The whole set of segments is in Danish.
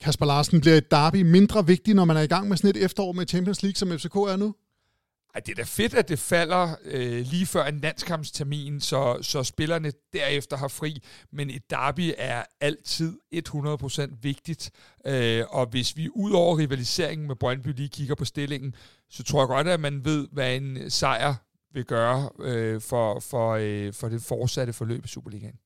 Kasper Larsen, bliver et derby mindre vigtigt, når man er i gang med sådan et efterår med Champions League, som FCK er nu? Ej, det er da fedt, at det falder øh, lige før en landskampstermin, så, så spillerne derefter har fri. Men et derby er altid 100% vigtigt. Øh, og hvis vi ud over rivaliseringen med Brøndby lige kigger på stillingen, så tror jeg godt, at man ved, hvad en sejr vil gøre øh, for, for, øh, for det fortsatte forløb i Superligaen.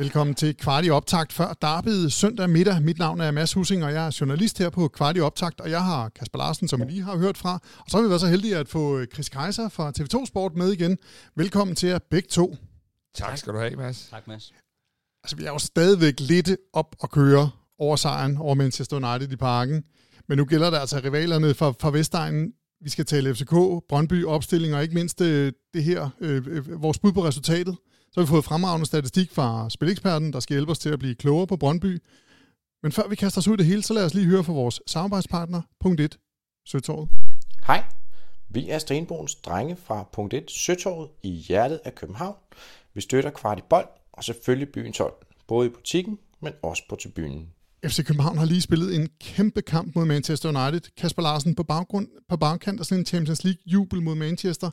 Velkommen til Kvarti Optakt før Darbyet søndag middag. Mit navn er Mads Husing, og jeg er journalist her på Kvarti Optakt, og jeg har Kasper Larsen, som I lige har hørt fra. Og så har vi været så heldige at få Chris Kaiser fra TV2 Sport med igen. Velkommen til jer begge to. Tak skal du have, Mads. Tak, Mads. Altså, vi er jo stadigvæk lidt op og køre over sejren over Manchester United i parken. Men nu gælder det altså rivalerne fra, fra Vestegnen. Vi skal tale FCK, Brøndby, opstilling og ikke mindst øh, det her, øh, øh, vores bud på resultatet. Så har vi fået fremragende statistik fra Spileksperten, der skal hjælpe os til at blive klogere på Brøndby. Men før vi kaster os ud i det hele, så lad os lige høre fra vores samarbejdspartner, punkt 1, Søtorvet. Hej, vi er Stenbogens drenge fra punkt 1, Søtorvet i hjertet af København. Vi støtter kvart i bold og selvfølgelig byens hold, både i butikken, men også på tribunen. FC København har lige spillet en kæmpe kamp mod Manchester United. Kasper Larsen på, baggrund, på bagkant af sådan en Champions League jubel mod Manchester.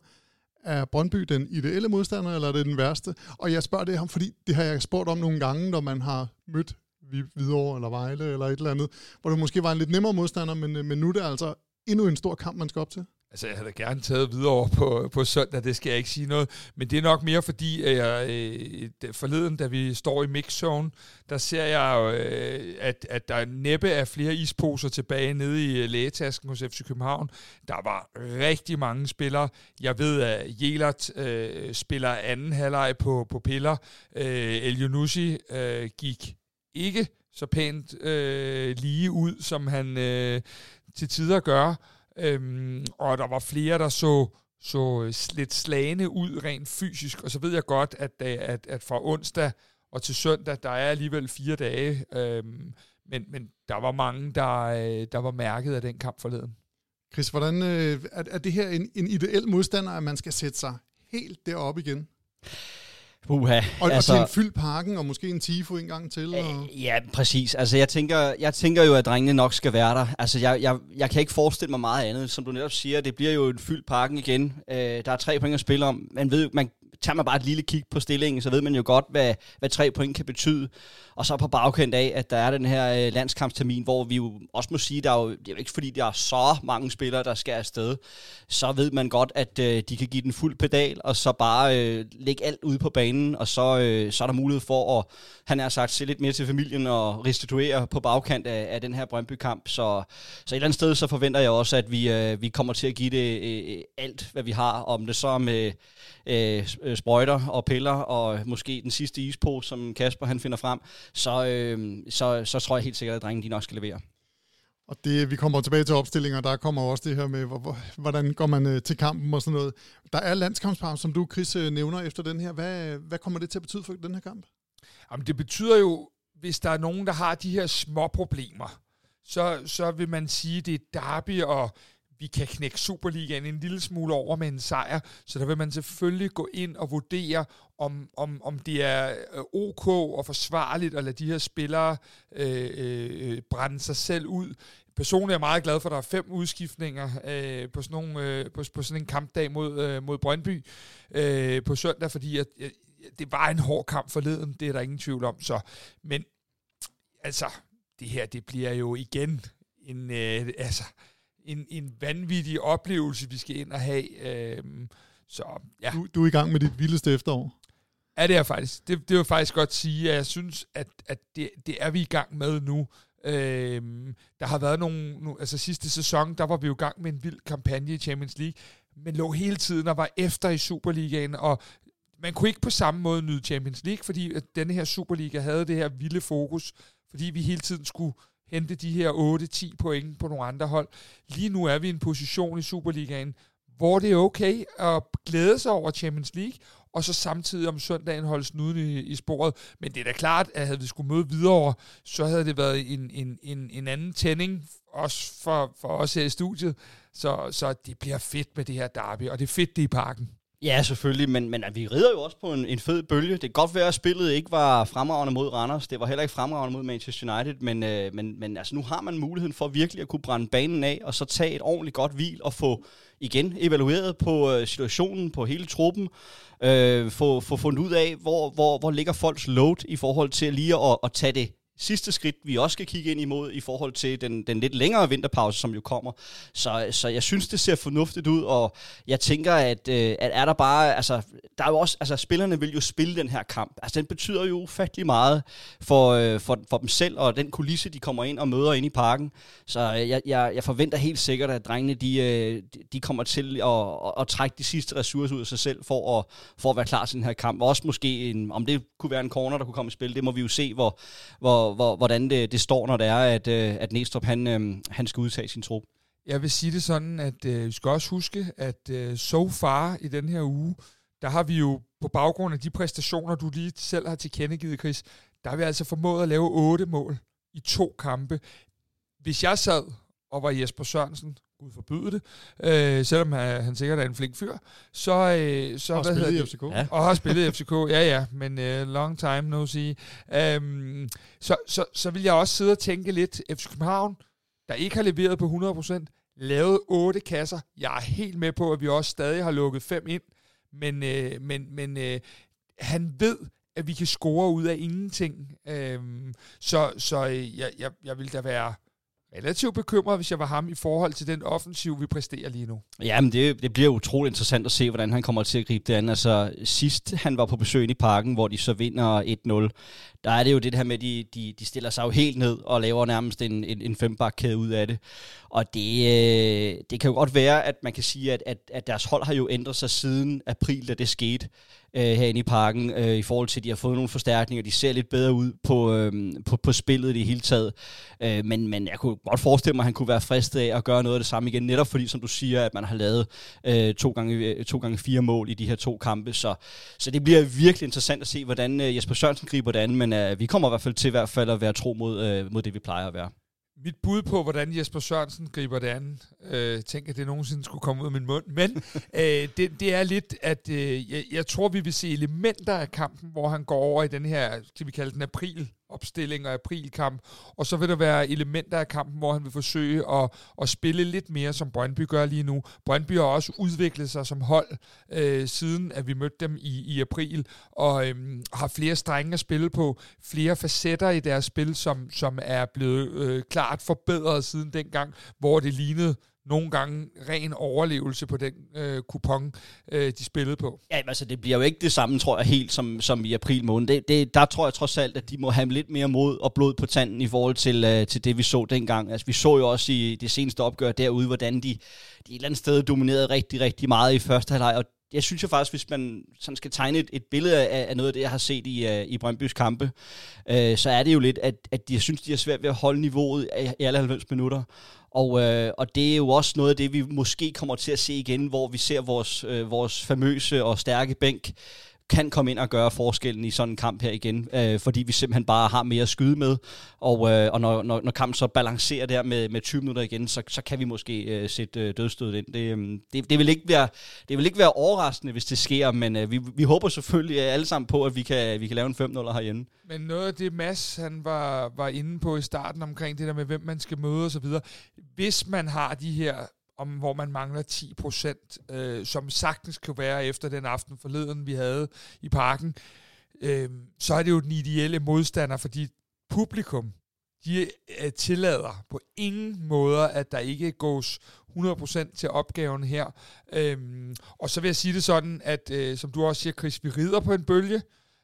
Er Brøndby den ideelle modstander, eller er det den værste? Og jeg spørger det ham, fordi det har jeg spurgt om nogle gange, når man har mødt Hvidovre eller Vejle eller et eller andet, hvor det måske var en lidt nemmere modstander, men, øh, men nu er det altså endnu en stor kamp, man skal op til. Altså, jeg havde gerne taget videre over på, på søndag, det skal jeg ikke sige noget. Men det er nok mere fordi, at jeg, øh, forleden, da vi står i mixzone, der ser jeg, øh, at, at der næppe er flere isposer tilbage nede i øh, lægetasken hos FC København. Der var rigtig mange spillere. Jeg ved, at Jelert øh, spiller anden halvleg på, på piller. Øh, El Yunusi øh, gik ikke så pænt øh, lige ud, som han øh, til tider gør. Øhm, og der var flere, der så, så øh, lidt slagende ud rent fysisk. Og så ved jeg godt, at, øh, at, at fra onsdag og til søndag, der er alligevel fire dage. Øhm, men, men der var mange, der, øh, der var mærket af den kamp forleden. Chris, hvordan er, er det her en, en ideel modstander, at man skal sætte sig helt deroppe igen? Uha, og, altså, og til en fyldt parken, og måske en tifo en gang til? Og... Øh, ja, præcis. Altså, jeg tænker, jeg tænker jo, at drengene nok skal være der. Altså, jeg, jeg, jeg kan ikke forestille mig meget andet. Som du netop siger, det bliver jo en fyldt parken igen. Øh, der er tre point at spille om. Man ved, man, tager man bare et lille kig på stillingen, så ved man jo godt, hvad, hvad tre point kan betyde. Og så på bagkant af, at der er den her øh, landskampstermin, hvor vi jo også må sige, der er jo, det er jo ikke fordi, der er så mange spillere, der skal afsted. Så ved man godt, at øh, de kan give den fuld pedal, og så bare øh, lægge alt ud på banen, og så, øh, så er der mulighed for at, han har sagt, se lidt mere til familien og restituere på bagkant af, af den her Brøndby-kamp. Så, så et eller andet sted, så forventer jeg også, at vi, øh, vi kommer til at give det øh, øh alt, hvad vi har, om det så med øh, sprøjter og piller, og måske den sidste ispose, som Kasper han finder frem, så, øh, så, så tror jeg helt sikkert, at drengene de nok skal levere. Og det, vi kommer tilbage til opstillinger, der kommer også det her med, hvordan går man øh, til kampen og sådan noget. Der er landskampspause, som du, Chris, øh, nævner efter den her. Hvad, hvad kommer det til at betyde for den her kamp? Jamen, det betyder jo, hvis der er nogen, der har de her små problemer, så, så vil man sige, det er derby, og vi kan knække Superligaen en lille smule over med en sejr, så der vil man selvfølgelig gå ind og vurdere, om, om, om det er øh, ok og forsvarligt at lade de her spillere øh, øh, brænde sig selv ud. Personligt er jeg meget glad for, at der er fem udskiftninger øh, på, sådan nogle, øh, på, på sådan en kampdag mod, øh, mod Brøndby øh, på søndag, fordi at, øh, det var en hård kamp forleden, det er der ingen tvivl om. Så. Men altså, det her, det bliver jo igen en, øh, altså, en, en vanvittig oplevelse, vi skal ind og have. Øhm, så, ja. du, du er i gang med dit vildeste efterår. Ja, det er faktisk. Det, det vil faktisk godt sige, at jeg synes, at, at det, det er vi i gang med nu. Øhm, der har været nogle, nu, altså sidste sæson, der var vi jo i gang med en vild kampagne i Champions League, men lå hele tiden og var efter i Superligaen, og man kunne ikke på samme måde nyde Champions League, fordi at denne her Superliga havde det her vilde fokus, fordi vi hele tiden skulle hente de her 8-10 point på nogle andre hold. Lige nu er vi i en position i Superligaen, hvor det er okay at glæde sig over Champions League, og så samtidig om søndagen holde snuden i, i sporet. Men det er da klart, at havde vi skulle møde videre, så havde det været en, en, en, en anden tænding, også for, for os her i studiet. Så, så det bliver fedt med det her derby, og det er fedt, det er i parken. Ja, selvfølgelig, men, men vi rider jo også på en, en fed bølge. Det kan godt være, at spillet ikke var fremragende mod Randers. Det var heller ikke fremragende mod Manchester United, men, øh, men, men altså, nu har man muligheden for virkelig at kunne brænde banen af, og så tage et ordentligt godt hvil og få igen evalueret på øh, situationen, på hele truppen, øh, få, få fundet ud af, hvor, hvor, hvor ligger folks load i forhold til lige at, at tage det sidste skridt, vi også skal kigge ind imod i forhold til den, den lidt længere vinterpause, som jo kommer. Så, så jeg synes, det ser fornuftigt ud, og jeg tænker, at, øh, at er der bare, altså, der er jo også, altså, spillerne vil jo spille den her kamp. Altså, den betyder jo ufattelig meget for, øh, for, for dem selv, og den kulisse, de kommer ind og møder ind i parken. Så øh, jeg, jeg, jeg forventer helt sikkert, at drengene, de, øh, de kommer til at, at, at trække de sidste ressourcer ud af sig selv, for at, for at være klar til den her kamp. Også måske, en, om det kunne være en corner, der kunne komme i spil, det må vi jo se, hvor, hvor hvor, hvordan det, det står, når det er, at, øh, at Næstrup han, øh, han skal udtage sin trup. Jeg vil sige det sådan, at øh, vi skal også huske, at øh, so far i den her uge, der har vi jo på baggrund af de præstationer, du lige selv har tilkendegivet, Chris, der har vi altså formået at lave otte mål i to kampe. Hvis jeg sad og var Jesper Sørensen, Gud forbyde det, øh, selvom han, han sikkert er en flink fyr, så... Øh, så og hvad spillet i FCK. Ja. Og har spillet i FCK, ja ja, men uh, long time no see. Um, så, så, så vil jeg også sidde og tænke lidt, FC København, der ikke har leveret på 100%, lavet otte kasser. Jeg er helt med på, at vi også stadig har lukket fem ind, men, øh, men, men øh, han ved, at vi kan score ud af ingenting. Øhm, så så øh, jeg, jeg, jeg vil da være relativt bekymret, hvis jeg var ham, i forhold til den offensiv, vi præsterer lige nu. Jamen, det, det bliver utroligt interessant at se, hvordan han kommer til at gribe det an. Altså, sidst han var på besøg i parken, hvor de så vinder 1-0, der er det jo det her med, at de, de, de stiller sig jo helt ned og laver nærmest en, en, en fembakkæde ud af det. Og det, øh, det kan jo godt være, at man kan sige, at, at, at deres hold har jo ændret sig siden april, da det skete øh, herinde i parken, øh, i forhold til, at de har fået nogle forstærkninger. De ser lidt bedre ud på, øh, på, på spillet i det hele taget. Øh, men, men jeg kunne godt forestille mig, at han kunne være fristet af at gøre noget af det samme igen, netop fordi, som du siger, at man har lavet øh, to, gange, øh, to gange fire mål i de her to kampe. Så, så det bliver virkelig interessant at se, hvordan øh, Jesper Sørensen griber det an, men øh, vi kommer i hvert fald til i hvert fald at være tro mod, øh, mod det, vi plejer at være. Mit bud på, hvordan Jesper Sørensen griber det an, øh, tænker, at det nogensinde skulle komme ud af min mund, men øh, det, det er lidt, at øh, jeg, jeg tror, vi vil se elementer af kampen, hvor han går over i den her, skal vi kalde den april opstilling og aprilkamp, og så vil der være elementer af kampen, hvor han vil forsøge at, at spille lidt mere, som Brøndby gør lige nu. Brøndby har også udviklet sig som hold, øh, siden at vi mødte dem i, i april, og øh, har flere strenge at spille på, flere facetter i deres spil, som, som er blevet øh, klart forbedret siden dengang, hvor det lignede nogle gange ren overlevelse på den øh, kupon, øh, de spillede på. Ja, altså det bliver jo ikke det samme, tror jeg, helt som, som i april måned. Det, det, der tror jeg trods alt, at de må have lidt mere mod og blod på tanden i forhold til, øh, til det, vi så dengang. Altså vi så jo også i det seneste opgør derude, hvordan de, de et eller andet sted dominerede rigtig, rigtig meget i første halvleg, og jeg synes jo faktisk, hvis man sådan skal tegne et, et billede af, af noget af det, jeg har set i, uh, i Brøndbys kampe, uh, så er det jo lidt, at, at de, jeg synes, de har svært ved at holde niveauet i alle 90 minutter. Og, øh, og det er jo også noget af det, vi måske kommer til at se igen, hvor vi ser vores, øh, vores famøse og stærke bænk kan komme ind og gøre forskellen i sådan en kamp her igen, øh, fordi vi simpelthen bare har mere at skyde med, og, øh, og når, når, når kampen så balancerer der med, med 20 minutter igen, så, så kan vi måske øh, sætte øh, dødstødet ind. Det, øh, det, det, vil ikke være, det vil ikke være overraskende, hvis det sker, men øh, vi, vi håber selvfølgelig øh, alle sammen på, at vi kan, vi kan lave en 5-0 herhjemme. Men noget af det, Mads han var, var inde på i starten omkring det der med, hvem man skal møde osv., hvis man har de her om hvor man mangler 10 procent, øh, som sagtens kan være efter den aften forleden, vi havde i parken, øh, så er det jo den ideelle modstander, fordi publikum, de øh, tillader på ingen måder, at der ikke gås 100% til opgaven her. Øhm, og så vil jeg sige det sådan, at øh, som du også siger, Chris, vi rider på en bølge,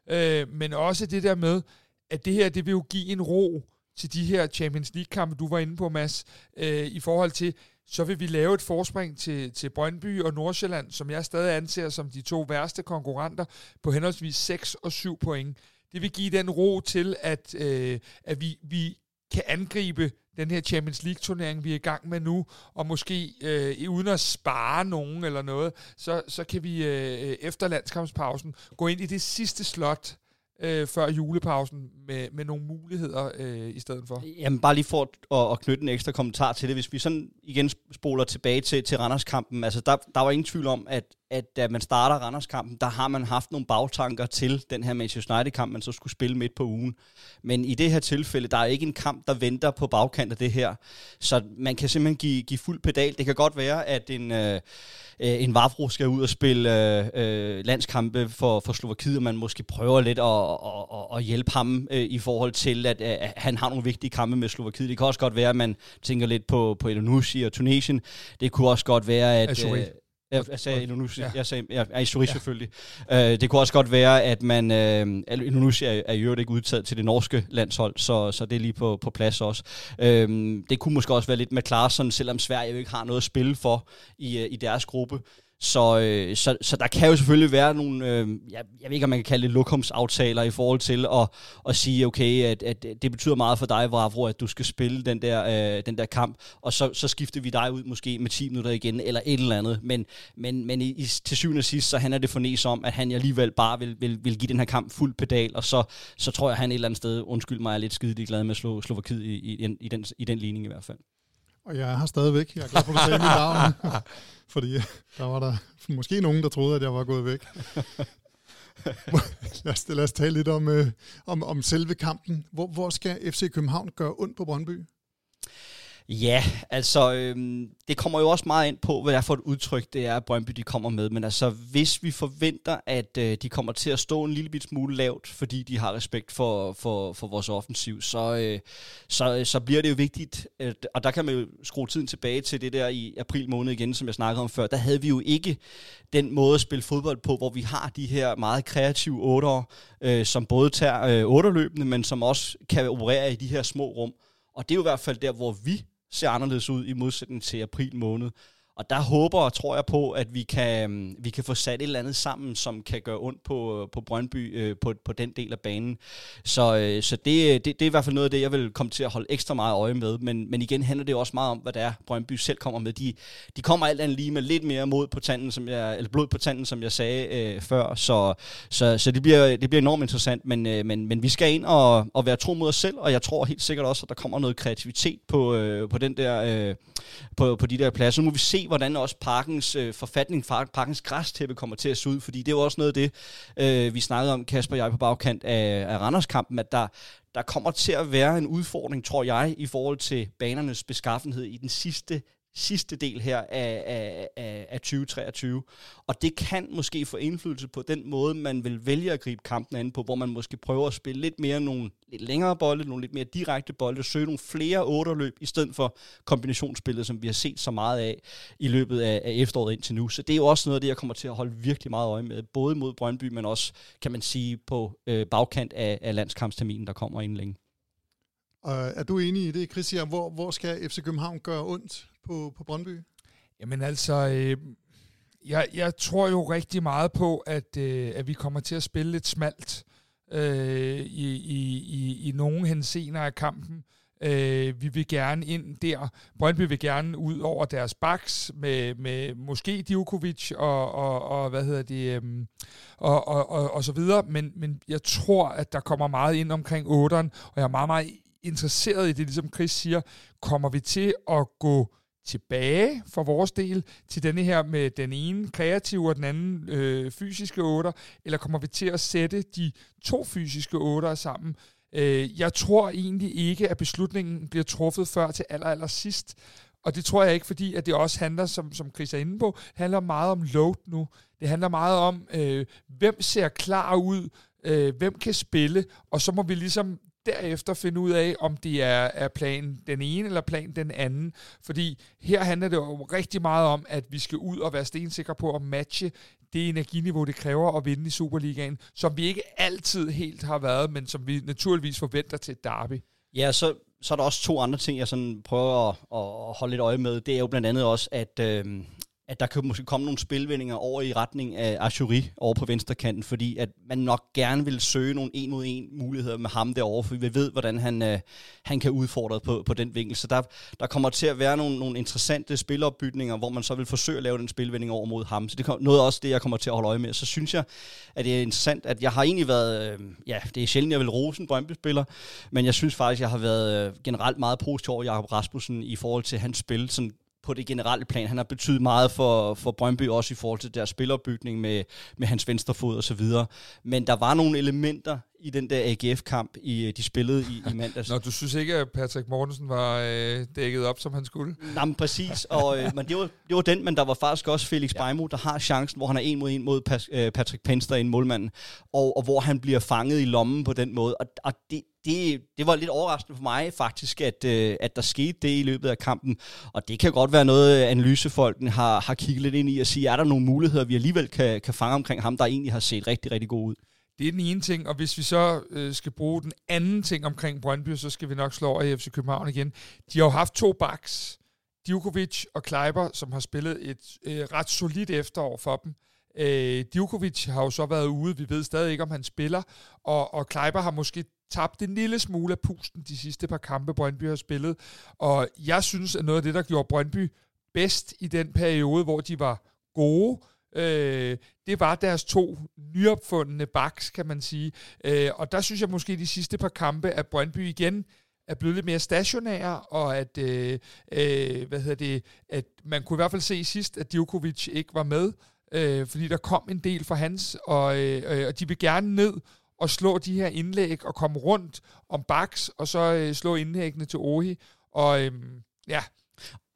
øh, men også det der med, at det her, det vil jo give en ro til de her Champions League-kampe, du var inde på, Mads, øh, i forhold til, så vil vi lave et forspring til, til Brøndby og Nordsjælland, som jeg stadig anser som de to værste konkurrenter, på henholdsvis 6 og 7 point. Det vil give den ro til, at, øh, at vi, vi kan angribe den her Champions League-turnering, vi er i gang med nu, og måske øh, uden at spare nogen eller noget, så, så kan vi øh, efter landskampspausen gå ind i det sidste slot, øh, før julepausen med, med nogle muligheder øh, i stedet for. Jamen bare lige for at, at knytte en ekstra kommentar til det. Hvis vi sådan igen spoler tilbage til, til Randers-kampen, altså der, der var ingen tvivl om, at, at da man starter Randers-kampen, der har man haft nogle bagtanker til den her Manchester United-kamp, man så skulle spille midt på ugen. Men i det her tilfælde, der er ikke en kamp, der venter på bagkant af det her. Så man kan simpelthen give, give fuld pedal. Det kan godt være, at en, øh, en Vavro skal ud og spille øh, øh, landskampe for, for Slovakiet, og man måske prøver lidt at, at, at, at hjælpe ham øh, i forhold til, at, at han har nogle vigtige kampe med Slovakiet. Det kan også godt være, at man tænker lidt på, på Indonesia og Tunesien. Det kunne også godt være, at... Øh, jeg, jeg sagde Indonesia, ja. jeg sagde, ja, ja, ja. selvfølgelig. Uh, det kunne også godt være, at man, uh, Indonesia er, er jo ikke udtaget til det norske landshold, så, så det er lige på, på plads også. Uh, det kunne måske også være lidt med Klaarsson, selvom Sverige jo ikke har noget at spille for i, uh, i deres gruppe. Så, øh, så, så der kan jo selvfølgelig være nogle, øh, jeg, jeg ved ikke om man kan kalde det lokumsaftaler i forhold til at, at sige, okay, at, at det betyder meget for dig, Vravro, at du skal spille den der, øh, den der kamp, og så, så skifter vi dig ud måske med 10 minutter igen, eller et eller andet. Men, men, men i, i, til syvende og sidst, så handler det fornes om, at han alligevel bare vil, vil, vil give den her kamp fuld pedal, og så, så tror jeg, at han et eller andet sted, undskyld mig, er lidt skidelig glad med at slå Slovakiet i, i, i, den, i den ligning i hvert fald. Og jeg er her stadigvæk. Jeg er glad for, at du sagde mit navn. Fordi der var der måske nogen, der troede, at jeg var gået væk. lad, os, lad os tale lidt om, øh, om, om selve kampen. Hvor, hvor skal FC København gøre ondt på Brøndby? Ja, altså øhm, det kommer jo også meget ind på, hvad det er for et udtryk, det er, at Brøndby de kommer med. Men altså, hvis vi forventer, at øh, de kommer til at stå en lille bit smule lavt, fordi de har respekt for, for, for vores offensiv, så, øh, så, øh, så bliver det jo vigtigt, at, og der kan man jo skrue tiden tilbage til det der i april måned igen, som jeg snakkede om før. Der havde vi jo ikke den måde at spille fodbold på, hvor vi har de her meget kreative otter, øh, som både tager øh, otterløbende, men som også kan operere i de her små rum. Og det er jo i hvert fald der, hvor vi ser anderledes ud i modsætning til april måned. Og der håber og tror jeg på, at vi kan, øhm, vi kan få sat et eller andet sammen, som kan gøre ondt på, øh, på Brøndby øh, på, på den del af banen. Så, øh, så det, øh, det, det er i hvert fald noget af det, jeg vil komme til at holde ekstra meget øje med. Men, men igen handler det også meget om, hvad det er, Brøndby selv kommer med. De, de kommer alt andet lige med lidt mere mod på tanden, som jeg, eller blod på tanden, som jeg sagde øh, før. Så, så, så det, bliver, det bliver enormt interessant. Men, øh, men, men vi skal ind og, og være tro mod os selv, og jeg tror helt sikkert også, at der kommer noget kreativitet på, øh, på, den der, øh, på, på de der pladser. Nu må vi se, hvordan også parkens øh, forfatning, parkens græstæppe kommer til at se ud, fordi det er jo også noget af det, øh, vi snakkede om, Kasper og jeg, på bagkant af, af Randerskampen, at der, der kommer til at være en udfordring, tror jeg, i forhold til banernes beskaffenhed i den sidste sidste del her af, af, af, af 2023. Og det kan måske få indflydelse på den måde, man vil vælge at gribe kampen an på, hvor man måske prøver at spille lidt mere nogle lidt længere bolde, nogle lidt mere direkte bolde, søge nogle flere otterløb, i stedet for kombinationsspillet, som vi har set så meget af i løbet af, af efteråret indtil nu. Så det er jo også noget af det, jeg kommer til at holde virkelig meget øje med, både mod Brøndby, men også, kan man sige, på øh, bagkant af, af landskampsterminen, der kommer inden længe. Og er du enig i det, Christian? Hvor, hvor skal FC København gøre ondt på, på Brøndby? Jamen altså, øh, jeg, jeg tror jo rigtig meget på, at, øh, at vi kommer til at spille lidt smalt øh, i, i, i, i nogle hensener af kampen. Øh, vi vil gerne ind der. Brøndby vil gerne ud over deres baks med, med måske Djokovic og, og, og hvad hedder det, øhm, og, og, og, og så videre. Men, men jeg tror, at der kommer meget ind omkring 8'eren, og jeg er meget, meget interesseret i det, ligesom Chris siger, kommer vi til at gå tilbage for vores del til denne her med den ene kreative og den anden øh, fysiske otter, eller kommer vi til at sætte de to fysiske otter sammen? Øh, jeg tror egentlig ikke, at beslutningen bliver truffet før til aller, aller sidst, og det tror jeg ikke, fordi at det også handler, som, som Chris er inde på, handler meget om load nu. Det handler meget om, øh, hvem ser klar ud, øh, hvem kan spille, og så må vi ligesom derefter finde ud af, om det er, er plan den ene eller plan den anden. Fordi her handler det jo rigtig meget om, at vi skal ud og være stensikre på at matche det energiniveau, det kræver at vinde i Superligaen, som vi ikke altid helt har været, men som vi naturligvis forventer til et derby. Ja, så, så er der også to andre ting, jeg sådan prøver at, at holde lidt øje med. Det er jo blandt andet også, at, øh, at der kan måske komme nogle spilvendinger over i retning af Ashuri over på venstrekanten, fordi at man nok gerne vil søge nogle en mod en muligheder med ham derovre, for vi ved, hvordan han, øh, han kan udfordre på, på den vinkel. Så der, der kommer til at være nogle, nogle interessante spilopbygninger, hvor man så vil forsøge at lave den spilvending over mod ham. Så det er noget også det, jeg kommer til at holde øje med. Så synes jeg, at det er interessant, at jeg har egentlig været, øh, ja, det er sjældent, jeg vil rose en Brøndby-spiller, men jeg synes faktisk, jeg har været øh, generelt meget positiv over Jakob Rasmussen i forhold til hans spil, sådan på det generelle plan. Han har betydet meget for, for Brøndby, også i forhold til deres spilopbygning med, med hans venstre fod og så videre. Men der var nogle elementer i den der AGF-kamp, i, de spillede i, i mandags. Nå, du synes ikke, at Patrick Mortensen var øh, dækket op, som han skulle? Nej, men præcis. Og, øh, men det var, det var den, men der var faktisk også Felix ja. Beimo, der har chancen, hvor han er en mod en mod Pas, øh, Patrick Penster, en målmanden, og, og hvor han bliver fanget i lommen på den måde. Og, og det, det, det var lidt overraskende for mig faktisk, at, øh, at der skete det i løbet af kampen. Og det kan godt være noget, analysefolkene har, har kigget lidt ind i og sige, er der nogle muligheder, vi alligevel kan, kan fange omkring ham, der egentlig har set rigtig, rigtig god ud. Det er den ene ting, og hvis vi så øh, skal bruge den anden ting omkring Brøndby, så skal vi nok slå over i FC København igen. De har jo haft to backs, Djukovic og Kleiber, som har spillet et øh, ret solidt efterår for dem. Øh, Djukovic har jo så været ude, vi ved stadig ikke, om han spiller, og, og Kleiber har måske tabt en lille smule af pusten de sidste par kampe, Brøndby har spillet. Og jeg synes, at noget af det, der gjorde Brøndby bedst i den periode, hvor de var gode, øh, det var deres to nyopfundne backs, kan man sige. Øh, og der synes jeg måske de sidste par kampe, at Brøndby igen er blevet lidt mere stationære, og at, øh, øh, hvad hedder det, at man kunne i hvert fald se sidst, at Djokovic ikke var med, øh, fordi der kom en del for hans, og, øh, øh, og de vil gerne ned og slå de her indlæg og komme rundt om baks, og så øh, slå indlæggene til Ohi. Og øh, ja,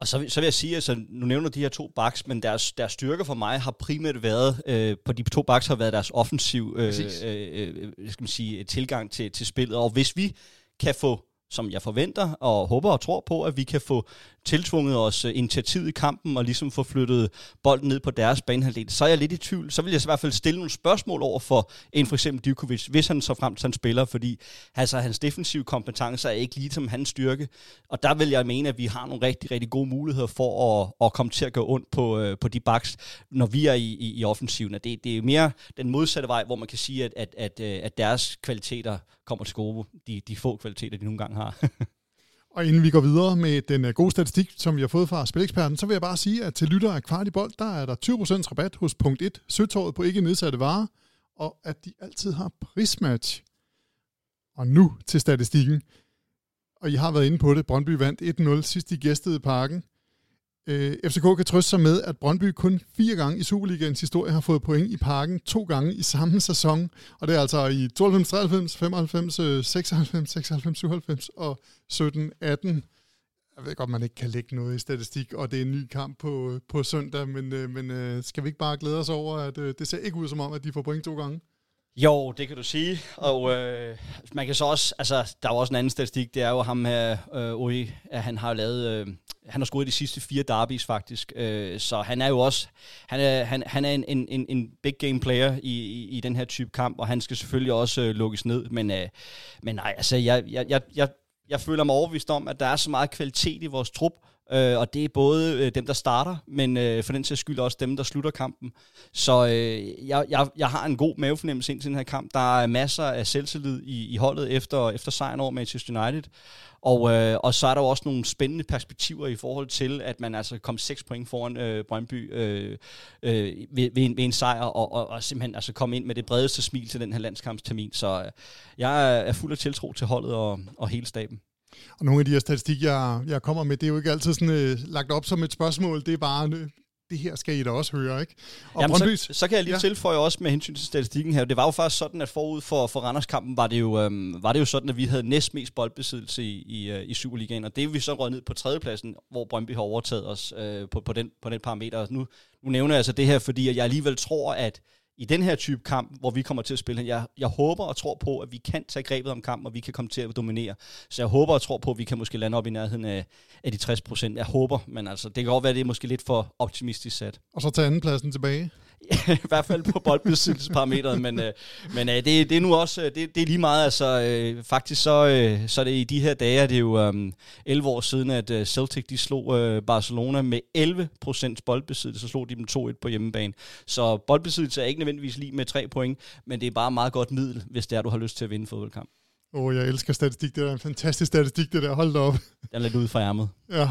og så, så vil jeg sige, altså nu nævner de her to backs, men deres, deres styrke for mig har primært været, øh, på de to backs har været deres offensiv øh, øh, øh, skal man sige, tilgang til, til spillet. Og hvis vi kan få som jeg forventer og håber og tror på, at vi kan få tiltvunget os øh, initiativet i kampen og ligesom få flyttet bolden ned på deres banehalvdel, så er jeg lidt i tvivl. Så vil jeg i hvert fald stille nogle spørgsmål over for en for eksempel Djukovic, hvis han så frem til han spiller, fordi altså, hans defensive kompetencer er ikke lige som hans styrke. Og der vil jeg mene, at vi har nogle rigtig, rigtig gode muligheder for at, at komme til at gå ondt på, øh, på de baks, når vi er i, i, i offensiven. Det, det er mere den modsatte vej, hvor man kan sige, at, at, at, øh, at deres kvaliteter kommer til gode, de, de få kvaliteter, de nogle gange har. Og inden vi går videre med den øh, gode statistik, som vi har fået fra Spileksperten, så vil jeg bare sige, at til lytter af kvart i bold, der er der 20% rabat hos punkt 1, Søtåret på ikke nedsatte varer, og at de altid har prismatch. Og nu til statistikken. Og I har været inde på det. Brøndby vandt 1-0 sidst de gæstede parken. Øh, FCK kan trøste sig med, at Brøndby kun fire gange i Superligaens historie har fået point i parken, to gange i samme sæson. Og det er altså i 92, 93, 95, 96, 96, 97 og 17, 18. Jeg ved godt, man ikke kan lægge noget i statistik, og det er en ny kamp på, øh, på søndag, men, øh, men øh, skal vi ikke bare glæde os over, at det ser ikke ud som om, at de får point to gange? Jo, det kan du sige. Og øh, man kan så også, altså, der er jo også en anden statistik, det er jo ham her, øh, Uri, at han har lavet, øh, han har scoret de sidste fire derbys faktisk, øh, så han er jo også, han er, han, han er en, en, en big game player i, i, i den her type kamp, og han skal selvfølgelig også øh, lukkes ned, men, øh, men nej, altså, jeg, jeg, jeg, jeg, jeg føler mig overbevist om, at der er så meget kvalitet i vores trup, Øh, og det er både øh, dem, der starter, men øh, for den sags skyld også dem, der slutter kampen. Så øh, jeg, jeg, jeg har en god mavefornemmelse ind til den her kamp. Der er masser af selvtillid i, i holdet efter, efter sejren over Manchester United. Og, øh, og så er der jo også nogle spændende perspektiver i forhold til, at man altså kom 6 point foran øh, Brøndby øh, øh, ved, ved, en, ved en sejr, og, og, og simpelthen altså komme ind med det bredeste smil til den her landskampstermin. Så øh, jeg er fuld af tiltro til holdet og, og hele staben. Og nogle af de her statistik, jeg, jeg kommer med, det er jo ikke altid sådan, øh, lagt op som et spørgsmål. Det er bare, øh, det her skal I da også høre, ikke? Og Jamen, Brøndby, så, så kan jeg lige ja. tilføje også med hensyn til statistikken her. Det var jo faktisk sådan, at forud for, for Randerskampen var det, jo, øhm, var det jo sådan, at vi havde næst mest boldbesiddelse i, i, øh, i Superligaen, og det er vi så røget ned på tredjepladsen, hvor Brøndby har overtaget os øh, på, på, den, på den parameter. Nu, nu nævner jeg altså det her, fordi jeg alligevel tror, at i den her type kamp, hvor vi kommer til at spille, jeg, jeg håber og tror på, at vi kan tage grebet om kampen, og vi kan komme til at dominere. Så jeg håber og tror på, at vi kan måske lande op i nærheden af, af de 60 procent. Jeg håber, men altså, det kan godt være, at det er måske lidt for optimistisk sat. Og så tage andenpladsen tilbage? I hvert fald på boldbesiddelsesparametret, men, øh, men øh, det, det er nu også, øh, det, det er lige meget, altså øh, faktisk så, øh, så er det i de her dage, er det jo øh, 11 år siden, at øh, Celtic de slog øh, Barcelona med 11 procents boldbesiddelse, så slog de dem 2-1 på hjemmebane. Så boldbesiddelse er ikke nødvendigvis lige med 3 point, men det er bare meget godt middel, hvis det er, du har lyst til at vinde fodboldkamp. Åh, oh, jeg elsker statistik. Det er en fantastisk statistik, det der. Hold da op. Den er lidt ud fra ærmet. Ja.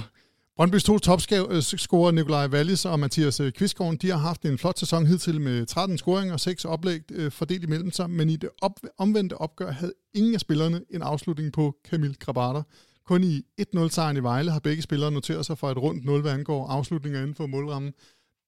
Brøndby's to topscorer, Nikolaj Wallis og Mathias øh, Kvistgaard, de har haft en flot sæson hidtil med 13 scoringer og 6 oplæg øh, fordelt imellem sig, men i det op- omvendte opgør havde ingen af spillerne en afslutning på Kamil Grabater. Kun i 1-0-sejren i Vejle har begge spillere noteret sig for et rundt 0, hvad angår afslutninger inden for målrammen.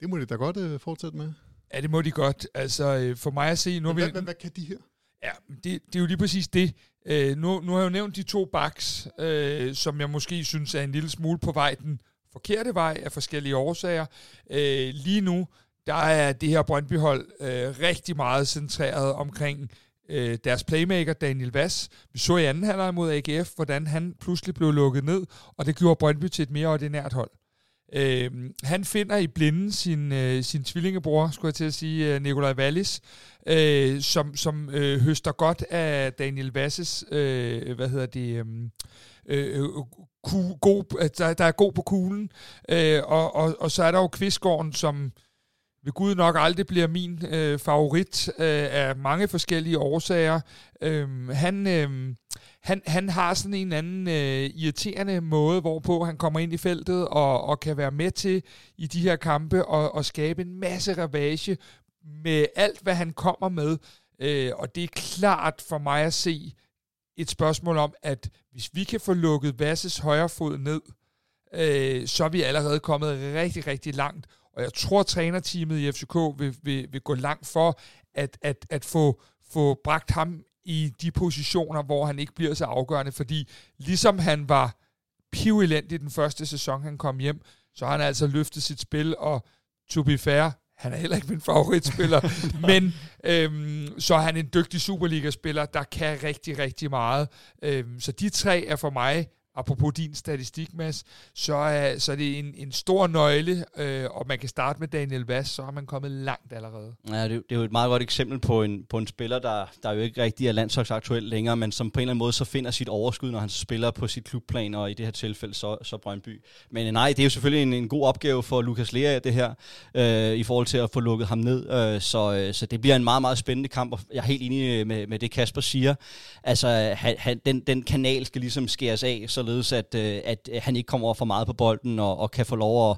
Det må de da godt øh, fortsætte med. Ja, det må de godt. Altså, for mig at se... Nu hvad, vi... hvad, hvad kan de her? Ja, det, det er jo lige præcis det. Øh, nu, nu har jeg jo nævnt de to backs, øh, som jeg måske synes er en lille smule på vej den forkerte vej af forskellige årsager. Øh, lige nu, der er det her Brøndby-hold øh, rigtig meget centreret omkring øh, deres playmaker, Daniel Vass. Vi så i anden halvleg mod AGF, hvordan han pludselig blev lukket ned, og det gjorde Brøndby til et mere ordinært hold. Øh, han finder i blinden sin, øh, sin tvillingebror, skulle jeg til at sige, øh, Nikolaj Wallis, øh, som, som øh, høster godt af Daniel Vasses, øh, hvad hedder det, øhm, øh, øh, ku, god, der, der er god på kuglen. Øh, og, og, og så er der jo Kvistgården, som ved Gud nok aldrig bliver min øh, favorit øh, af mange forskellige årsager. Øh, han, øh, han, han har sådan en anden øh, irriterende måde, hvorpå han kommer ind i feltet og, og kan være med til i de her kampe og, og skabe en masse ravage med alt, hvad han kommer med. Øh, og det er klart for mig at se et spørgsmål om, at hvis vi kan få lukket Vasses højre fod ned, øh, så er vi allerede kommet rigtig, rigtig langt. Og jeg tror, at trænerteamet i FCK vil, vil, vil gå langt for at, at, at få, få bragt ham i de positioner, hvor han ikke bliver så afgørende, fordi ligesom han var pivelendig den første sæson, han kom hjem, så har han altså løftet sit spil, og to be fair, han er heller ikke min favoritspiller, men øhm, så er han en dygtig Superliga-spiller, der kan rigtig, rigtig meget. Øhm, så de tre er for mig apropos din statistik, Mads, så er, så er det en, en stor nøgle, øh, og man kan starte med Daniel Vass, så har man kommet langt allerede. Ja, det, det er jo et meget godt eksempel på en, på en spiller, der, der jo ikke rigtig er landsholdsaktuel længere, men som på en eller anden måde så finder sit overskud, når han spiller på sit klubplan, og i det her tilfælde så, så Brøndby. Men øh, nej, det er jo selvfølgelig en, en god opgave for Lukas Lea, det her, øh, i forhold til at få lukket ham ned. Øh, så, øh, så det bliver en meget, meget spændende kamp, og jeg er helt enig med, med det, Kasper siger. Altså, øh, han, han, den, den kanal skal ligesom skæres af, så således at, øh, at øh, han ikke kommer over for meget på bolden og, og kan få lov at,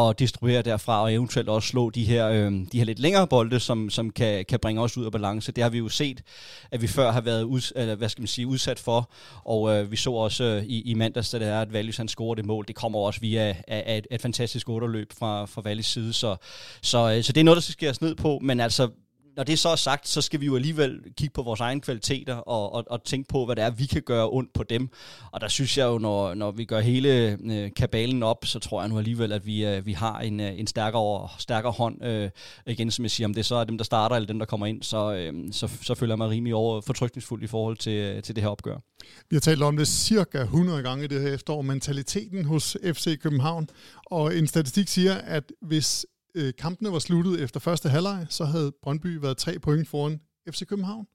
at distribuere derfra og eventuelt også slå de her, øh, de her lidt længere bolde, som, som kan, kan bringe os ud af balance. Det har vi jo set, at vi før har været ud, eller, hvad skal man sige, udsat for, og øh, vi så også øh, i, i mandags, da det er, at Wallis han scorer det mål. Det kommer også via af, af et, et fantastisk underløb fra, fra Valis side, så, så, øh, så det er noget, der skal skæres ned på, men altså når det så er sagt, så skal vi jo alligevel kigge på vores egne kvaliteter og, og, og tænke på, hvad det er, vi kan gøre ondt på dem. Og der synes jeg jo, når, når vi gør hele øh, kabalen op, så tror jeg nu alligevel, at vi, øh, vi har en, øh, en stærkere, stærkere hånd. Øh, igen, som jeg siger, om det så er dem, der starter, eller dem, der kommer ind, så, øh, så, så føler jeg mig rimelig over fortrykningsfuld i forhold til, øh, til det her opgør. Vi har talt om det cirka 100 gange i det her efterår, mentaliteten hos FC København. Og en statistik siger, at hvis øh, kampene var sluttet efter første halvleg, så havde Brøndby været tre point foran FC København.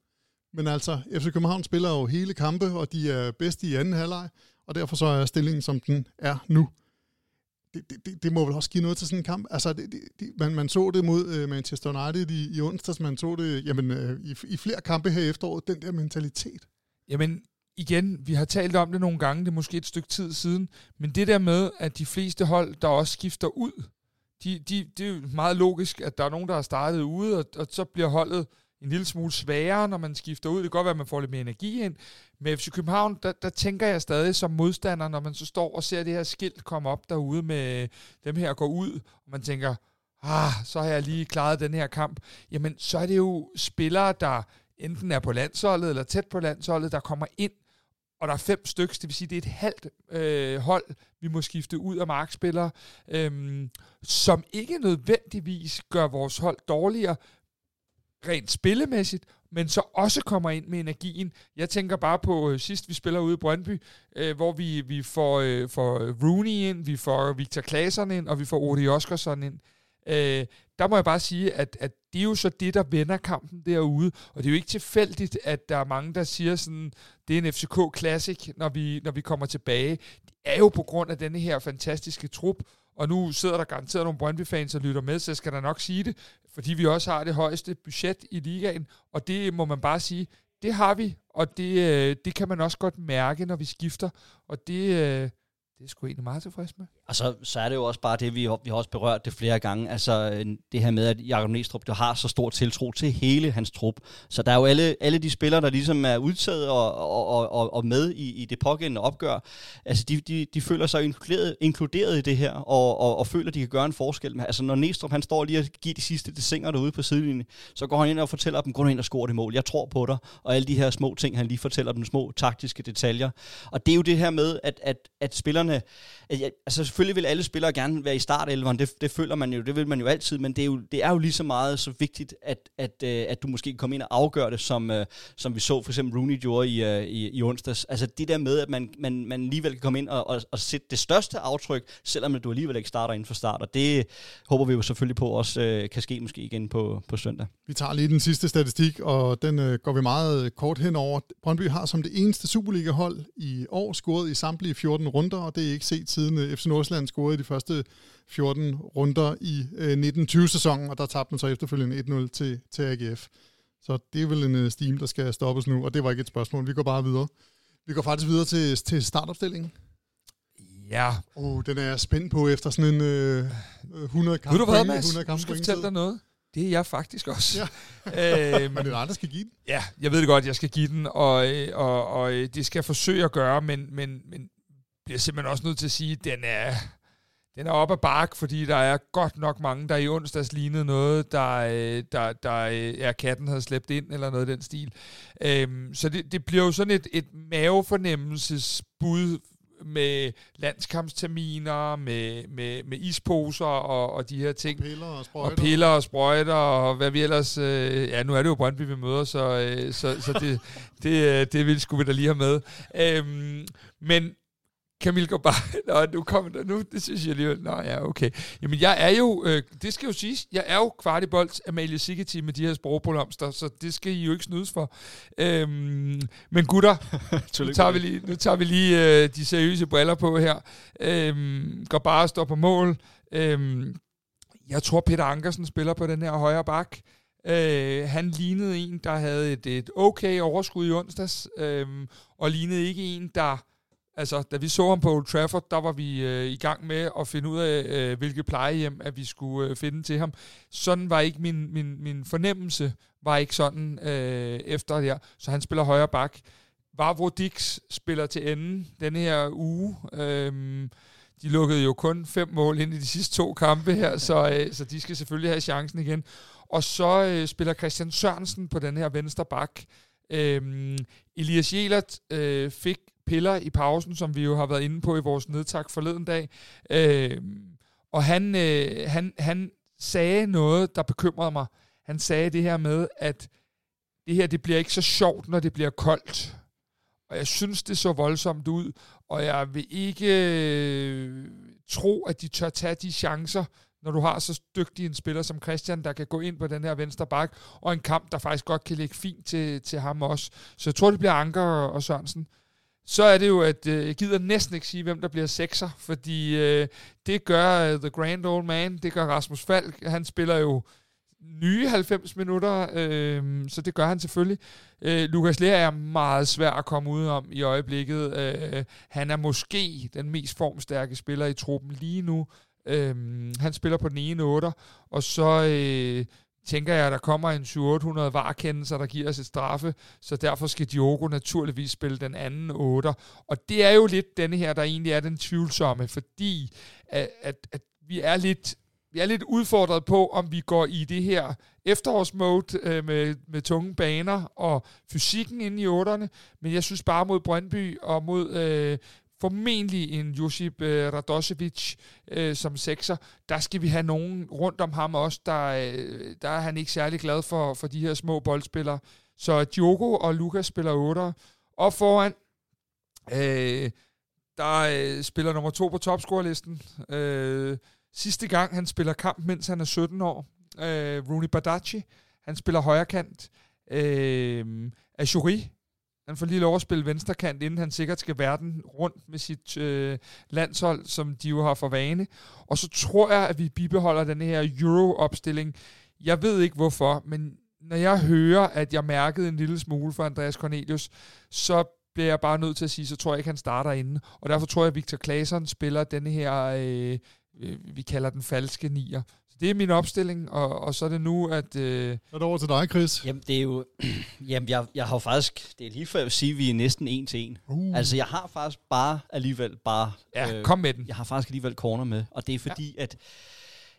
Men altså, FC København spiller jo hele kampe, og de er bedste i anden halvleg, og derfor så er stillingen, som den er nu. Det, det, det må vel også give noget til sådan en kamp. Altså, det, det, man, man så det mod øh, Manchester United i, i onsdags, man så det jamen, øh, i, i flere kampe her i efteråret, den der mentalitet. Jamen, igen, vi har talt om det nogle gange, det er måske et stykke tid siden, men det der med, at de fleste hold, der også skifter ud, de, de, det er jo meget logisk, at der er nogen, der har startet ude, og, og så bliver holdet en lille smule sværere, når man skifter ud. Det kan godt være, at man får lidt mere energi ind. Med FC København, der, der tænker jeg stadig som modstander, når man så står og ser det her skilt komme op derude med dem her går ud, og man tænker, ah, så har jeg lige klaret den her kamp. Jamen, så er det jo spillere, der enten er på landsholdet eller tæt på landsholdet, der kommer ind og der er fem stykker, det vil sige, det er et halvt øh, hold, vi må skifte ud af markspillere, øh, som ikke nødvendigvis gør vores hold dårligere, rent spillemæssigt, men så også kommer ind med energien. Jeg tænker bare på øh, sidst, vi spiller ude i Brøndby, øh, hvor vi, vi får, øh, får Rooney ind, vi får Victor Klaseren ind, og vi får Odi Oskarsson ind. Øh, der må jeg bare sige, at, at det er jo så det, der vender kampen derude, og det er jo ikke tilfældigt, at der er mange, der siger sådan, det er en FCK Classic, når vi, når vi kommer tilbage. Det er jo på grund af denne her fantastiske trup, og nu sidder der garanteret nogle Brøndby-fans og lytter med, så jeg skal da nok sige det, fordi vi også har det højeste budget i ligaen, og det må man bare sige, det har vi, og det, øh, det kan man også godt mærke, når vi skifter, og det, øh, det er sgu egentlig meget tilfreds med. Og så, så er det jo også bare det, vi, vi har også berørt det flere gange, altså øh, det her med, at Jakob Næstrup du har så stor tiltro til hele hans trup. Så der er jo alle, alle de spillere, der ligesom er udtaget og, og, og, og med i, i det pågældende opgør, altså de, de, de føler sig inkluderet, inkluderet i det her, og, og, og føler, at de kan gøre en forskel. Altså når Næstrup han står lige og giver de sidste desinger derude på sidelinjen, så går han ind og fortæller dem, gå ind og score det mål, jeg tror på dig, og alle de her små ting, han lige fortæller dem, små taktiske detaljer. Og det er jo det her med, at, at, at spillerne, at, altså selvfølgelig vil alle spillere gerne være i startelveren, det, det føler man jo, det vil man jo altid, men det er jo, det er jo lige så meget så vigtigt, at, at, øh, at du måske kommer ind og afgør det, som, øh, som vi så for eksempel Rooney gjorde i, øh, i, i onsdags. Altså det der med, at man, man, man alligevel kan komme ind og, og, og sætte det største aftryk, selvom du alligevel ikke starter inden for start, og det håber vi jo selvfølgelig på også øh, kan ske måske igen på, på søndag. Vi tager lige den sidste statistik, og den øh, går vi meget kort hen over. Brøndby har som det eneste Superliga-hold i år scoret i samtlige 14 runder, og det er ikke set siden øh, FC Nordsjælland scorede i de første 14 runder i øh, 1920-sæsonen, og der tabte man så efterfølgende 1-0 til, til AGF. Så det er vel en øh, steam, der skal stoppes nu, og det var ikke et spørgsmål. Vi går bare videre. Vi går faktisk videre til, til startopstillingen. Ja. Oh, den er jeg spændt på efter sådan en øh, 100 kamp. Ved du hvad, Mads? 100 kamp du skal fortælle dig noget. Det er jeg faktisk også. Ja. øhm, men det er andre, skal give den. Ja, jeg ved det godt, jeg skal give den, og, øh, og, og det skal jeg forsøge at gøre, men, men, men bliver simpelthen også nødt til at sige, at den er, den er op ad bark, fordi der er godt nok mange, der i onsdags lignede noget, der, øh, der, der er katten havde slæbt ind, eller noget af den stil. Øhm, så det, det bliver jo sådan et, et mavefornemmelsesbud med landskampsterminer, med, med, med isposer og, og de her ting. Og piller og sprøjter. Og piller og sprøjter, og hvad vi ellers... Øh, ja, nu er det jo Brøndby, vi møder, så, øh, så, så det, det, øh, det vil skulle vi da lige have med. Øhm, men Camille går bare, nå, nu kommer der, nu, det synes jeg alligevel, nå ja, okay. Jamen, jeg er jo, øh, det skal jo siges, jeg er jo kvartibolt Amalie Sigeti med de her sprogprolomster, så det skal I jo ikke snydes for. Øhm, men gutter, nu tager vi lige, nu tager vi lige øh, de seriøse briller på her. Øhm, går bare og står på mål. Øhm, jeg tror, Peter Ankersen spiller på den her højre bak. Øh, han lignede en, der havde et, et okay overskud i onsdags, øh, og lignede ikke en, der Altså, da vi så ham på Old Trafford, der var vi øh, i gang med at finde ud af, øh, hvilke plejehjem, at vi skulle øh, finde til ham. Sådan var ikke min, min, min fornemmelse, var ikke sådan øh, efter det her. Så han spiller højre bak. Vavro Dix spiller til enden denne her uge. Øh, de lukkede jo kun fem mål ind i de sidste to kampe her, så, øh, så de skal selvfølgelig have chancen igen. Og så øh, spiller Christian Sørensen på den her venstre bak. Øhm, Elias Jelert øh, fik piller i pausen, som vi jo har været inde på i vores nedtak forleden dag. Øhm, og han, øh, han, han sagde noget, der bekymrede mig. Han sagde det her med, at det her det bliver ikke så sjovt, når det bliver koldt. Og jeg synes, det så voldsomt ud, og jeg vil ikke øh, tro, at de tør tage de chancer, når du har så dygtig en spiller som Christian, der kan gå ind på den her venstre bak, og en kamp, der faktisk godt kan ligge fint til, til ham også. Så jeg tror, det bliver Anker og Sørensen. Så er det jo, at øh, jeg gider næsten ikke sige, hvem der bliver sekser, fordi øh, det gør uh, The Grand Old Man, det gør Rasmus Falk. Han spiller jo nye 90 minutter, øh, så det gør han selvfølgelig. Øh, Lukas Lea er meget svær at komme ud om i øjeblikket. Øh, han er måske den mest formstærke spiller i truppen lige nu. Øh, han spiller på den ene 8, og så øh, tænker jeg, at der kommer en 700 varkendelser, der giver os et straffe, så derfor skal Diogo naturligvis spille den anden 8. Og det er jo lidt denne her, der egentlig er den tvivlsomme, fordi at, at, at vi er lidt vi er lidt udfordret på, om vi går i det her efterårsmode øh, med, med tunge baner og fysikken inde i otterne, men jeg synes bare mod Brøndby og mod øh, formentlig en Josip øh, Radosevic øh, som sekser. Der skal vi have nogen rundt om ham også, der, øh, der er han ikke særlig glad for, for de her små boldspillere. Så Diogo og Lukas spiller 8. Og foran, øh, der øh, spiller nummer to på topscorelisten. Øh, sidste gang, han spiller kamp, mens han er 17 år. Øh, Rooney Badachi, han spiller højre kant. Øh, Ashuri, han får lige lov at spille venstrekant, inden han sikkert skal verden rundt med sit øh, landshold, som de jo har for vane. Og så tror jeg, at vi bibeholder den her Euro-opstilling. Jeg ved ikke hvorfor, men når jeg hører, at jeg mærkede en lille smule for Andreas Cornelius, så bliver jeg bare nødt til at sige, så tror jeg ikke, han starter inden. Og derfor tror jeg, at Victor Claesson spiller denne her, øh, øh, vi kalder den falske nier. Det er min opstilling, og, og så er det nu, at... Øh, så er det over til dig, Chris. Jamen, det er jo... jamen, jeg, jeg har jo faktisk... Det er lige før jeg vil sige, at vi er næsten en til en. Uh. Altså, jeg har faktisk bare alligevel bare... Ja, øh, kom med den. Jeg har faktisk alligevel corner med, og det er fordi, ja. at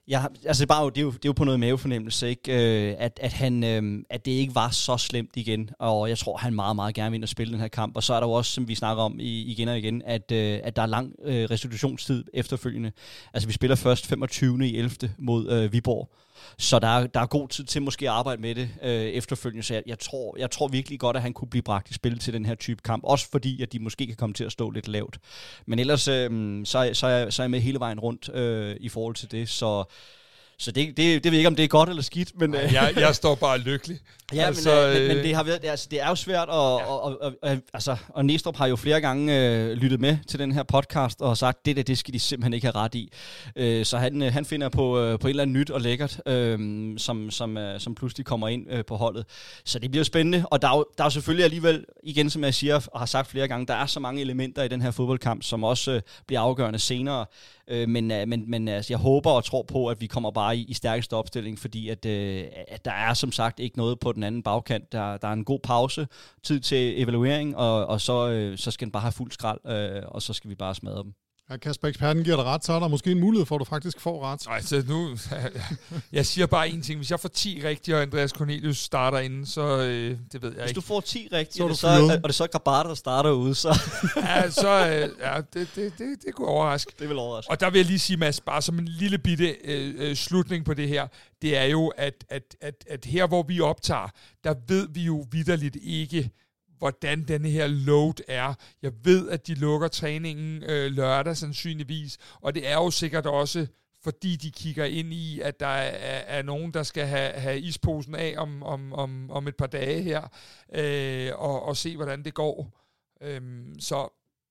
jeg, altså bare, det, er jo, det er jo på noget mavefornemmelse, ikke? Øh, at, at, han, øh, at det ikke var så slemt igen, og jeg tror, han meget, meget gerne vil ind og spille den her kamp. Og så er der jo også, som vi snakker om i, igen og igen, at, øh, at der er lang øh, restitutionstid efterfølgende. Altså vi spiller først 25. i 11. mod øh, Viborg, så der er, der er god tid til måske at arbejde med det øh, efterfølgende. Så jeg, jeg, tror, jeg tror virkelig godt, at han kunne blive bragt i spil til den her type kamp. Også fordi, at de måske kan komme til at stå lidt lavt. Men ellers, øh, så, så, er jeg, så er jeg med hele vejen rundt øh, i forhold til det. Så så det, det, det ved jeg ikke, om det er godt eller skidt. Men, Nej, jeg, jeg står bare lykkelig. Ja, altså, men, øh, men, men det, har været, altså, det er jo svært, og, ja. og, og, og, altså, og Næstrup har jo flere gange øh, lyttet med til den her podcast, og sagt, det der, det skal de simpelthen ikke have ret i. Øh, så han, øh, han finder på, øh, på et eller andet nyt og lækkert, øh, som, som, øh, som pludselig kommer ind øh, på holdet. Så det bliver spændende, og der er, jo, der er selvfølgelig alligevel, igen som jeg siger og har sagt flere gange, der er så mange elementer i den her fodboldkamp, som også øh, bliver afgørende senere. Øh, men øh, men, men altså, jeg håber og tror på, at vi kommer bare i, i stærkeste opstilling, fordi at, øh, at der er som sagt ikke noget på den anden bagkant. Der, der er en god pause, tid til evaluering, og, og så, øh, så skal den bare have fuld skrald, øh, og så skal vi bare smadre dem. Ja, Kasper Eksperten giver dig ret, så er der måske en mulighed for, at du faktisk får ret. Nej, så nu... jeg siger bare en ting. Hvis jeg får 10 rigtige, og Andreas Cornelius starter inden, så øh, det ved jeg Hvis ikke. du får 10 rigtige, så er det så, og det er så Grabater, der starter ude, så... ja, så øh, ja, det, det, det, det kunne overraske. Det vil overraske. Og der vil jeg lige sige, Mads, bare som en lille bitte øh, øh, slutning på det her, det er jo, at, at, at, at her, hvor vi optager, der ved vi jo vidderligt ikke, hvordan denne her load er. Jeg ved, at de lukker træningen øh, lørdag sandsynligvis, og det er jo sikkert også fordi de kigger ind i, at der er, er nogen, der skal have, have isposen af om, om, om, om et par dage her, øh, og, og se, hvordan det går. Øhm, så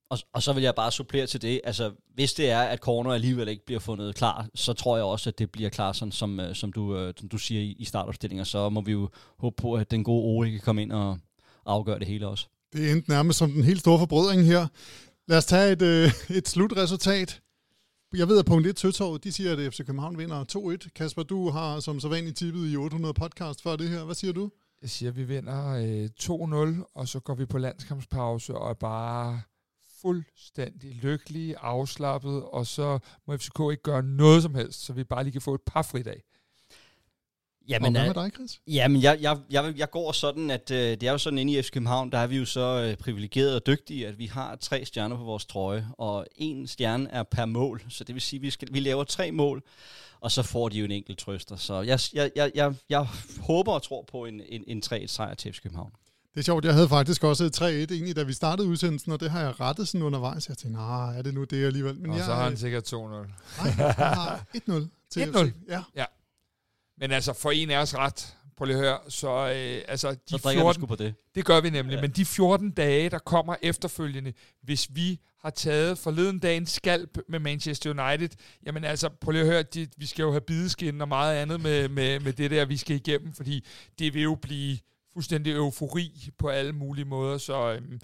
og, og så vil jeg bare supplere til det, altså hvis det er, at corner alligevel ikke bliver fundet klar, så tror jeg også, at det bliver klar, sådan, som, øh, som, du, øh, som du siger i, i startopstillingen, så må vi jo håbe på, at den gode Ole kan komme ind og, afgøre det hele også. Det endte nærmest som den helt store forbrødring her. Lad os tage et, øh, et slutresultat. Jeg ved, at punkt 1 Søtorvet, de siger, at FC København vinder 2-1. Kasper, du har som så vanligt tippet i 800 podcast før det her. Hvad siger du? Jeg siger, at vi vinder øh, 2-0, og så går vi på landskampspause og er bare fuldstændig lykkelige, afslappet, og så må FCK ikke gøre noget som helst, så vi bare lige kan få et par fridag. Jamen, og hvad med dig, Chris? Jamen, jeg, jeg, jeg, jeg går sådan, at øh, det er jo sådan inde i FC København, der er vi jo så øh, privilegerede og dygtige, at vi har tre stjerner på vores trøje, og en stjerne er per mål, så det vil sige, at vi, skal, vi laver tre mål, og så får de jo en enkelt trøster. Så jeg, jeg, jeg, jeg, jeg håber og tror på en, en, en 3-1-sejr til FC København. Det er sjovt, jeg havde faktisk også 3-1 egentlig, da vi startede udsendelsen, og det har jeg rettet sådan undervejs. Jeg tænkte, nej, er det nu det alligevel? Men og jeg, så har han sikkert 2-0. Nej, jeg har 1-0 til 1-0? Ja. ja. Men altså, for en af os ret, prøv lige at høre, så øh, altså, de så 14, på det. Det gør vi nemlig, ja. men de 14 dage, der kommer efterfølgende, hvis vi har taget forleden dagens skalp med Manchester United, jamen altså, prøv lige at høre, de, vi skal jo have bideskin og meget andet med, med, med det der, vi skal igennem, fordi det vil jo blive fuldstændig eufori på alle mulige måder, så øhm,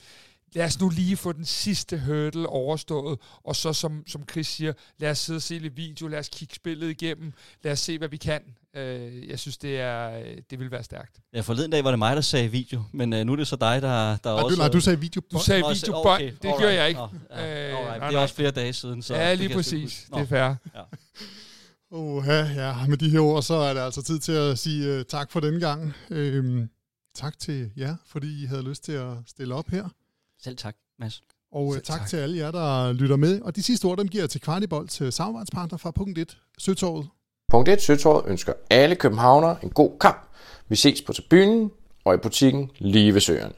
lad os nu lige få den sidste hurdle overstået, og så som, som Chris siger, lad os sidde og se lidt video, lad os kigge spillet igennem, lad os se, hvad vi kan. Øh, jeg synes, det, er, det vil være stærkt. Ja, forleden dag var det mig, der sagde video, men øh, nu er det så dig, der, der nej, også... Nej, du sagde video. Du sagde video okay, det alright. gjorde jeg ikke. Oh, ja, alright. Øh, det er også flere dage siden. Så ja, lige præcis. Det er fair. Ja. Oh, ja, med de her ord, så er det altså tid til at sige uh, tak for den gang. Øhm, tak til jer, fordi I havde lyst til at stille op her. Selv tak, Mads. Og Selv tak, tak til alle jer, der lytter med. Og de sidste ord, dem giver jeg til Kvartibold til samarbejdspartner fra punkt 1, Søtorvet. Punkt 1, Søtorvet ønsker alle københavnere en god kamp. Vi ses på tribunen og i butikken lige ved søerne.